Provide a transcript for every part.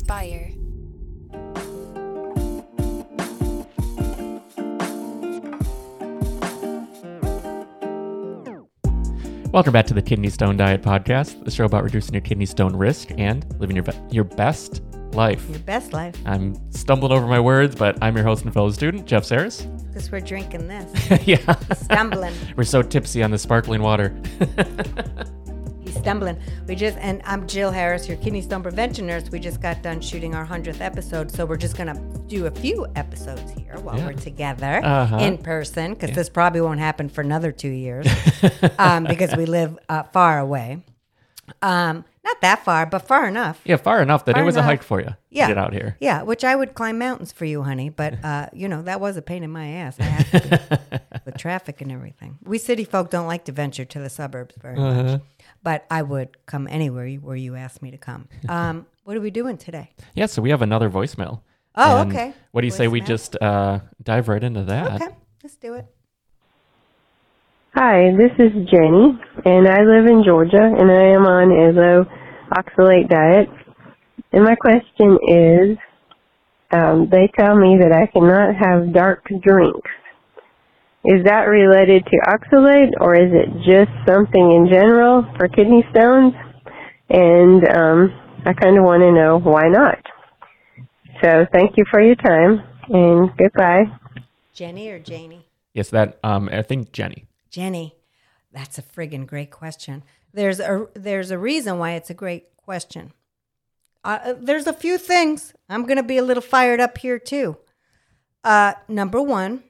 Inspire. Welcome back to the Kidney Stone Diet Podcast, the show about reducing your kidney stone risk and living your, be- your best life. Your best life. I'm stumbling over my words, but I'm your host and fellow student, Jeff Saris. Because we're drinking this. yeah. Stumbling. We're so tipsy on the sparkling water. Stumbling. We just, and I'm Jill Harris, your kidney stone prevention nurse. We just got done shooting our 100th episode. So we're just going to do a few episodes here while Yeah. we're together Uh-huh. in person, because this probably won't happen for another two years um, because we live uh, far away. Um, not that far, but far enough. yeah, far enough that Far it was enough. a hike for you Yeah. to get out here. Yeah, which I would climb mountains for you, honey. But uh, you know that was a pain in my ass. I had to be, with traffic and everything. We city folk don't like to venture to the suburbs very Uh-huh. much, but I would come anywhere you- where you asked me to come. Um, what are we doing today? Yeah, so we have another voicemail. Oh, And okay. What do you say we Voicemail. just uh, dive right into that? Okay, let's do it. Hi, this is Jenny, and I live in Georgia, and I am on a low oxalate diet. And my question is, um, they tell me that I cannot have dark drinks. Is that related to oxalate, or is it just something in general for kidney stones? And um, I kind of want to know why not. So thank you for your time, and goodbye. Jenny or Janie? Yes, that, um, I think Jenny. Jenny, that's a friggin' great question. There's a there's a reason why it's a great question. Uh, there's a few things. I'm gonna be a little fired up here too. Uh, number one,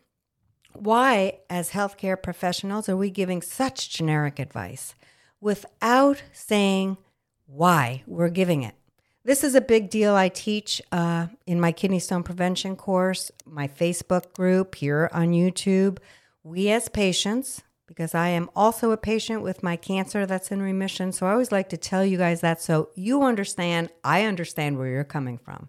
why, as healthcare professionals, are we giving such generic advice without saying why we're giving it? This is a big deal I teach uh, in my kidney stone prevention course, my Facebook group here on YouTube. We as patients, because I am also a patient with my cancer that's in remission, so I always like to tell you guys that so you understand, I understand where you're coming from,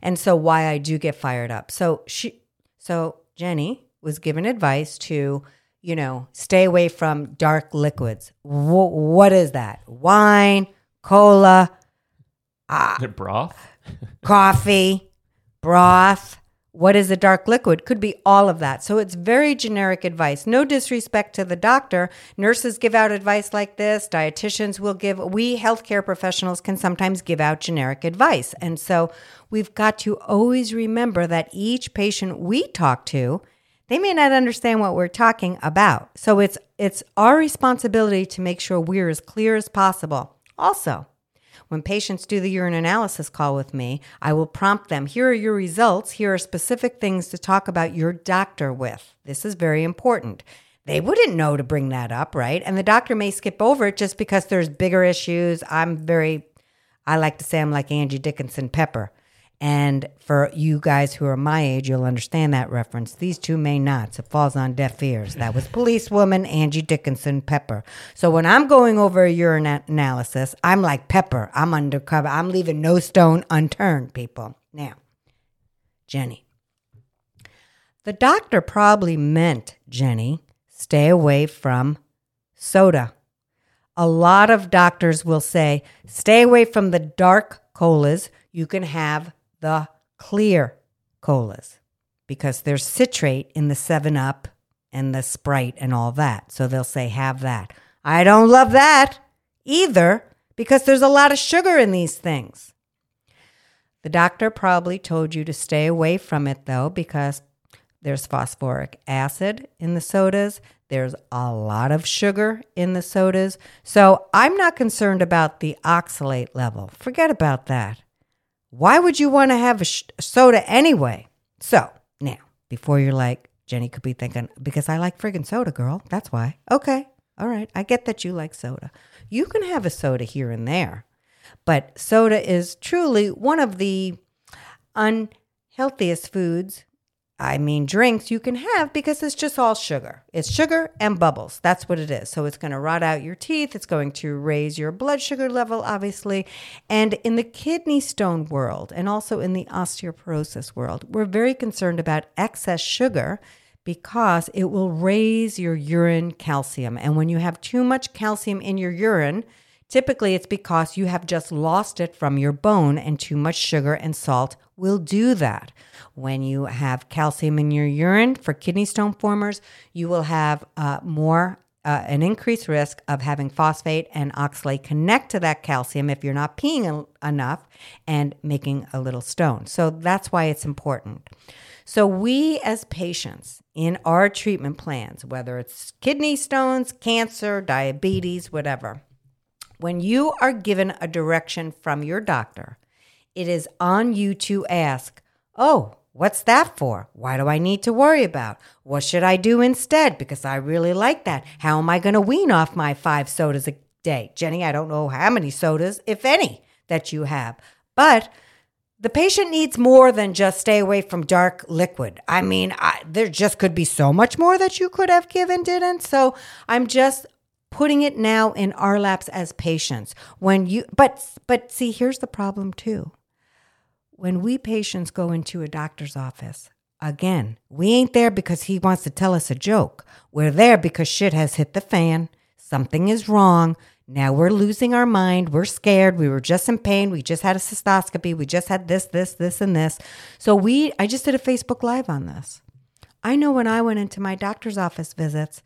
and so why I do get fired up. So she, so Jenny was given advice to, you know, stay away from dark liquids. Wh- what is that? Wine, cola, uh, it broth? coffee, broth. What is a dark liquid? Could be all of that. So it's very generic advice. No disrespect to the doctor. Nurses give out advice like this. Dietitians will give. We healthcare professionals can sometimes give out generic advice. And so we've got to always remember that each patient we talk to, they may not understand what we're talking about. So it's it's our responsibility to make sure we're as clear as possible. Also, when patients do the urine analysis call with me, I will prompt them here are your results. Here are specific things to talk about your doctor with. This is very important. They wouldn't know to bring that up, right? And the doctor may skip over it just because there's bigger issues. I'm very, I like to say I'm like Angie Dickinson Pepper. And for you guys who are my age, you'll understand that reference. These two may not. So it falls on deaf ears. That was policewoman Angie Dickinson Pepper. So when I'm going over a urine analysis, I'm like Pepper. I'm undercover. I'm leaving no stone unturned, people. Now, Jenny. The doctor probably meant, Jenny, stay away from soda. A lot of doctors will say, stay away from the dark colas. You can have the clear colas because there's citrate in the 7 Up and the Sprite and all that. So they'll say, have that. I don't love that either because there's a lot of sugar in these things. The doctor probably told you to stay away from it though because there's phosphoric acid in the sodas. There's a lot of sugar in the sodas. So I'm not concerned about the oxalate level. Forget about that. Why would you want to have a sh- soda anyway? So now, before you're like, Jenny could be thinking, because I like friggin' soda, girl. That's why. Okay. All right. I get that you like soda. You can have a soda here and there. But soda is truly one of the unhealthiest foods I mean, drinks you can have because it's just all sugar. It's sugar and bubbles. That's what it is. So it's going to rot out your teeth. It's going to raise your blood sugar level, obviously. And in the kidney stone world and also in the osteoporosis world, we're very concerned about excess sugar because it will raise your urine calcium. And when you have too much calcium in your urine, Typically, it's because you have just lost it from your bone, and too much sugar and salt will do that. When you have calcium in your urine for kidney stone formers, you will have uh, more. Uh, an increased risk of having phosphate and oxalate connect to that calcium if you're not peeing en- enough and making a little stone. So that's why it's important. So, we as patients in our treatment plans, whether it's kidney stones, cancer, diabetes, whatever, when you are given a direction from your doctor, it is on you to ask, Oh, what's that for? Why do I need to worry about? What should I do instead? Because I really like that. How am I going to wean off my five sodas a day? Jenny, I don't know how many sodas, if any, that you have. But the patient needs more than just stay away from dark liquid. I mean, I, there just could be so much more that you could have given, didn't? So I'm just putting it now in our laps as patients. When you, but but see, here's the problem too. When we patients go into a doctor's office, again, we ain't there because he wants to tell us a joke. We're there because shit has hit the fan. Something is wrong. Now we're losing our mind. We're scared. We were just in pain. We just had a cystoscopy. We just had this, this, this, and this. So we, I just did a Facebook Live on this. I know when I went into my doctor's office visits,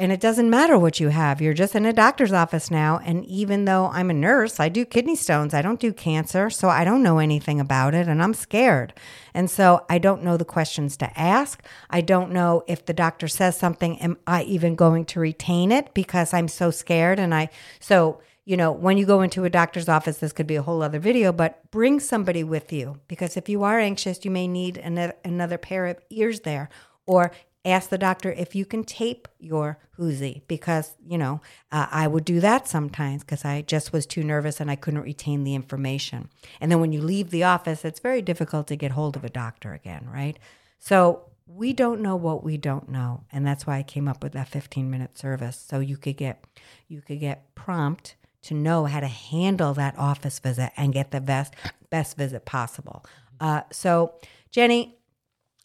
and it doesn't matter what you have. You're just in a doctor's office now. And even though I'm a nurse, I do kidney stones. I don't do cancer. So I don't know anything about it and I'm scared. And so I don't know the questions to ask. I don't know if the doctor says something, am I even going to retain it because I'm so scared? And I, so, you know, when you go into a doctor's office, this could be a whole other video, but bring somebody with you because if you are anxious, you may need another, another pair of ears there or ask the doctor if you can tape your hoozy because you know uh, i would do that sometimes because i just was too nervous and i couldn't retain the information. And then when you leave the office it's very difficult to get hold of a doctor again right? So we don't know what we don't know and that's why i came up with that 15 minute service so you could get you could get prompt to know how to handle that office visit and get the best best visit possible. Uh, so jenny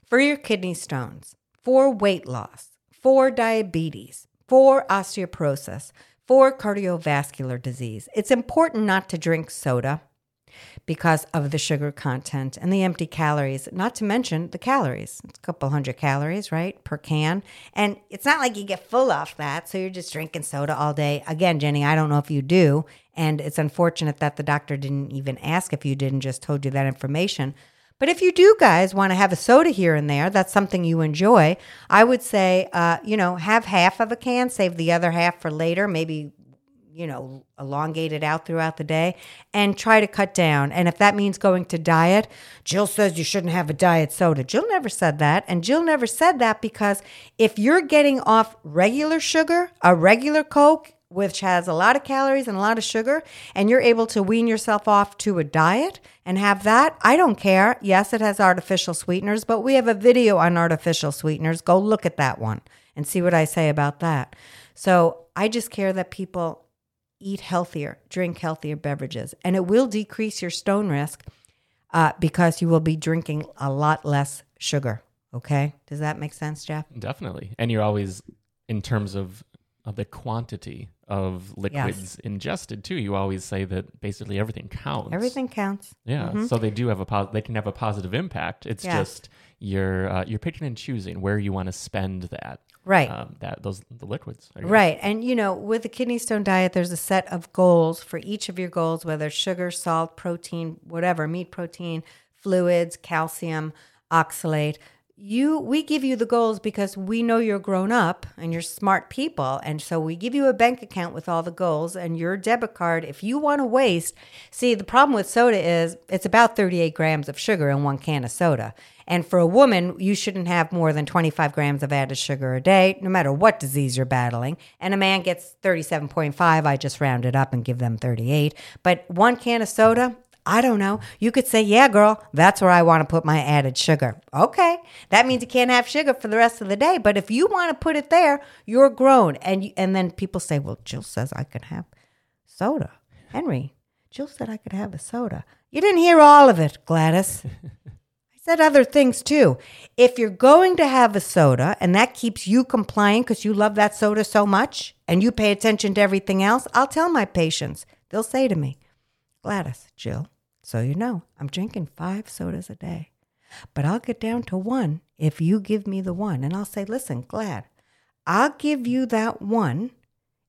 for your kidney stones for weight loss, for diabetes, for osteoporosis, for cardiovascular disease. It's important not to drink soda because of the sugar content and the empty calories, not to mention the calories. It's a couple hundred calories, right, per can. And it's not like you get full off that, so you're just drinking soda all day. Again, Jenny, I don't know if you do. And it's unfortunate that the doctor didn't even ask if you didn't just told you that information. But if you do, guys, want to have a soda here and there, that's something you enjoy. I would say, uh, you know, have half of a can, save the other half for later, maybe, you know, elongate it out throughout the day and try to cut down. And if that means going to diet, Jill says you shouldn't have a diet soda. Jill never said that. And Jill never said that because if you're getting off regular sugar, a regular Coke, which has a lot of calories and a lot of sugar, and you're able to wean yourself off to a diet and have that, I don't care. Yes, it has artificial sweeteners, but we have a video on artificial sweeteners. Go look at that one and see what I say about that. So I just care that people eat healthier, drink healthier beverages, and it will decrease your stone risk uh, because you will be drinking a lot less sugar. Okay. Does that make sense, Jeff? Definitely. And you're always, in terms of, of the quantity of liquids ingested too, you always say that basically everything counts. Everything counts. Yeah. So they do have a pos- they can have a positive impact. It's Yes. just you're uh, you're picking and choosing where you want to spend that. Right. Um, that those the liquids. Right. And, you know, with the kidney stone diet, there's a set of goals for each of your goals, whether sugar, salt, protein, whatever, meat, protein, fluids, calcium, oxalate. You, we give you the goals because we know you're grown up and you're smart people. And so we give you a bank account with all the goals and your debit card. If you want to waste, see, the problem with soda is it's about 38 grams of sugar in one can of soda. And for a woman, you shouldn't have more than 25 grams of added sugar a day, no matter what disease you're battling. And a man gets 37.5. I just round it up and give them 38. But one can of soda, I don't know. You could say, yeah, girl, that's where I want to put my added sugar. Okay. That means you can't have sugar for the rest of the day. But if you want to put it there, you're grown. And, you, and then people say, well, Jill says I can have soda. Henry, Jill said I could have a soda. You didn't hear all of it, Gladys. I said other things too. If you're going to have a soda and that keeps you compliant because you love that soda so much and you pay attention to everything else, I'll tell my patients. They'll say to me, Gladys, Jill, so you know, I'm drinking five sodas a day, but I'll get down to one if you give me the one. And I'll say, listen, Glad, I'll give you that one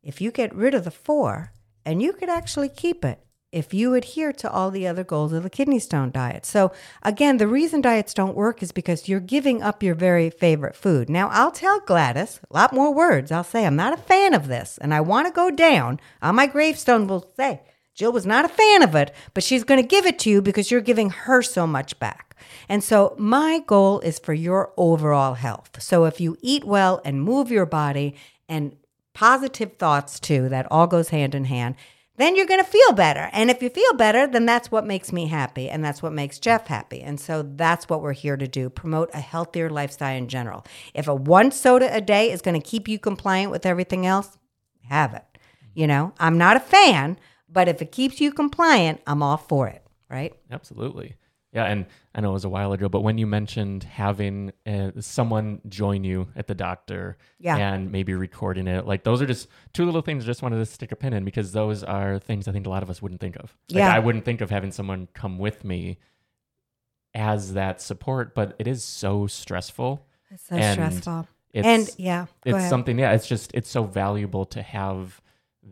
if you get rid of the four and you could actually keep it if you adhere to all the other goals of the kidney stone diet. So, again, the reason diets don't work is because you're giving up your very favorite food. Now, I'll tell Gladys a lot more words. I'll say, I'm not a fan of this and I want to go down. On my gravestone, will say, Jill was not a fan of it, but she's going to give it to you because you're giving her so much back. And so, my goal is for your overall health. So, if you eat well and move your body and positive thoughts too, that all goes hand in hand, then you're going to feel better. And if you feel better, then that's what makes me happy and that's what makes Jeff happy. And so that's what we're here to do promote a healthier lifestyle in general. If a one soda a day is going to keep you compliant with everything else, have it. You know, I'm not a fan, but if it keeps you compliant, I'm all for it, right? Absolutely. Yeah, and I know it was a while ago, but when you mentioned having uh, someone join you at the doctor Yeah. and maybe recording it, like those are just two little things I just wanted to stick a pin in because those are things I think a lot of us wouldn't think of. Like, Yeah. I wouldn't think of having someone come with me as that support, but it is so stressful. It's so And stressful. It's, and yeah, it's ahead. something yeah it's just it's so valuable to have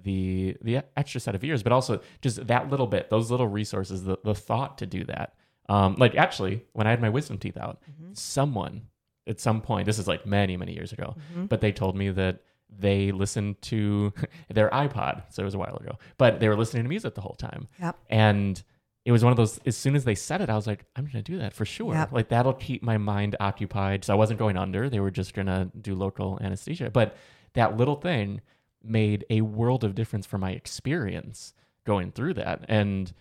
the the extra set of ears but also just that little bit those little resources the, the thought to do that um like actually when i had my wisdom teeth out Mm-hmm. someone at some point this is like many many years ago Mm-hmm. but they told me that they listened to their ipod so it was a while ago but they were listening to music the whole time Yep. and it was one of those as soon as they said it i was like i'm gonna do that for sure Yep. like that'll keep my mind occupied so i wasn't going under they were just gonna do local anesthesia but that little thing made a world of difference for my experience going through that and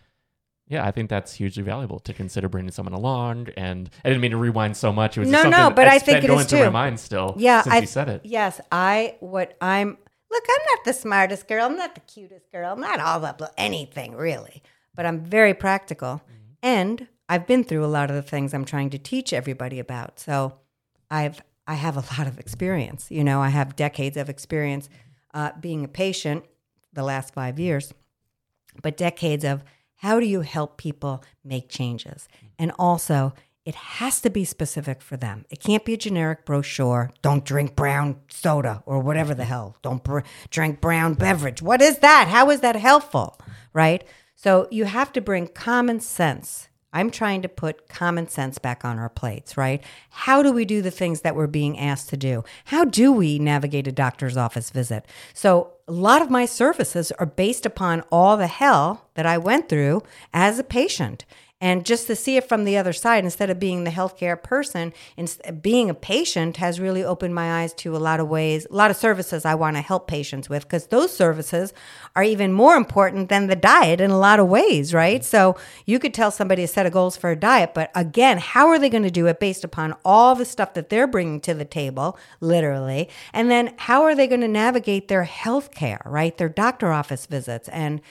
yeah, I think that's hugely valuable to consider bringing someone along. And I didn't mean to rewind so much. It was No, just no, but I think it going is through my too. mind still. Yeah, since I you said it. Yes, I what I'm look. I'm not the smartest girl. I'm not the cutest girl. I'm not all that anything really. But I'm very practical, mm-hmm. and I've been through a lot of the things I'm trying to teach everybody about. So I've I have a lot of experience. You know, I have decades of experience uh, being a patient. The last five years, but decades of how do you help people make changes? And also, it has to be specific for them. It can't be a generic brochure. Don't drink brown soda or whatever the hell. Don't br- drink brown beverage. What is that? How is that helpful? Right? So you have to bring common sense. I'm trying to put common sense back on our plates, right? How do we do the things that we're being asked to do? How do we navigate a doctor's office visit? So, a lot of my services are based upon all the hell that I went through as a patient. And just to see it from the other side, instead of being the healthcare person, and being a patient has really opened my eyes to a lot of ways, a lot of services I want to help patients with, because those services are even more important than the diet in a lot of ways, right? So you could tell somebody a set of goals for a diet, but again, how are they going to do it based upon all the stuff that they're bringing to the table, literally? And then how are they going to navigate their health care, right? Their doctor office visits and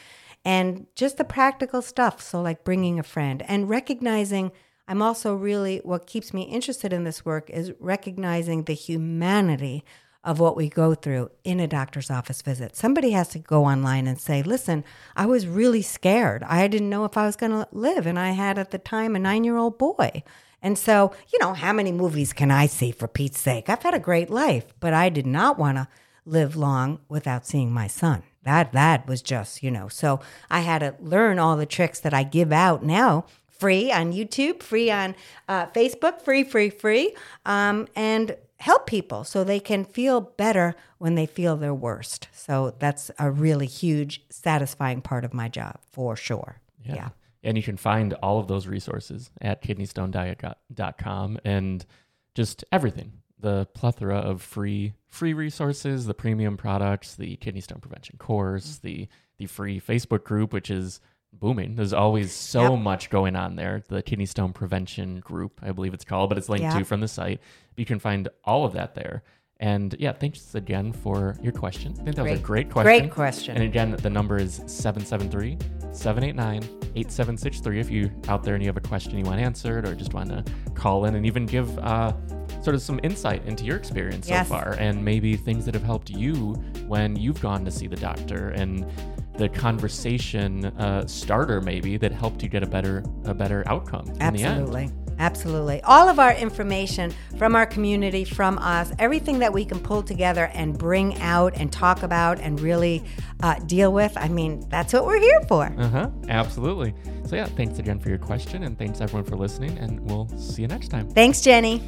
and just the practical stuff. So, like bringing a friend and recognizing. I'm also really what keeps me interested in this work is recognizing the humanity of what we go through in a doctor's office visit. Somebody has to go online and say, listen, I was really scared. I didn't know if I was going to live. And I had at the time a nine year old boy. And so, you know, how many movies can I see for Pete's sake? I've had a great life, but I did not want to live long without seeing my son. That that was just, you know. So I had to learn all the tricks that I give out now, free on YouTube, free on uh, Facebook, free, free, free, um, and help people so they can feel better when they feel their worst. So that's a really huge, satisfying part of my job for sure. yeah. And you can find all of those resources at kidneystonediet.com and just everything. The plethora of free free resources, the premium products, the kidney stone prevention course, the the free Facebook group, which is booming. There's always so Yep. much going on there. The kidney stone prevention group, I believe it's called, but it's linked Yeah. to from the site. You can find all of that there. And yeah, thanks again for your question. I think that was a Great- great question. great question. And again, the number is 773 789 8763. If you out there and you have a question you want answered or just want to call in and even give uh, sort of some insight into your experience Yes. so far and maybe things that have helped you when you've gone to see the doctor and the conversation uh, starter maybe that helped you get a better a better outcome in the end. Absolutely. Absolutely. All of our information from our community, from us, everything that we can pull together and bring out and talk about and really uh, deal with. I mean, that's what we're here for. Uh huh. Absolutely. So yeah, thanks again for your question, and thanks everyone for listening, and we'll see you next time. Thanks, Jenny.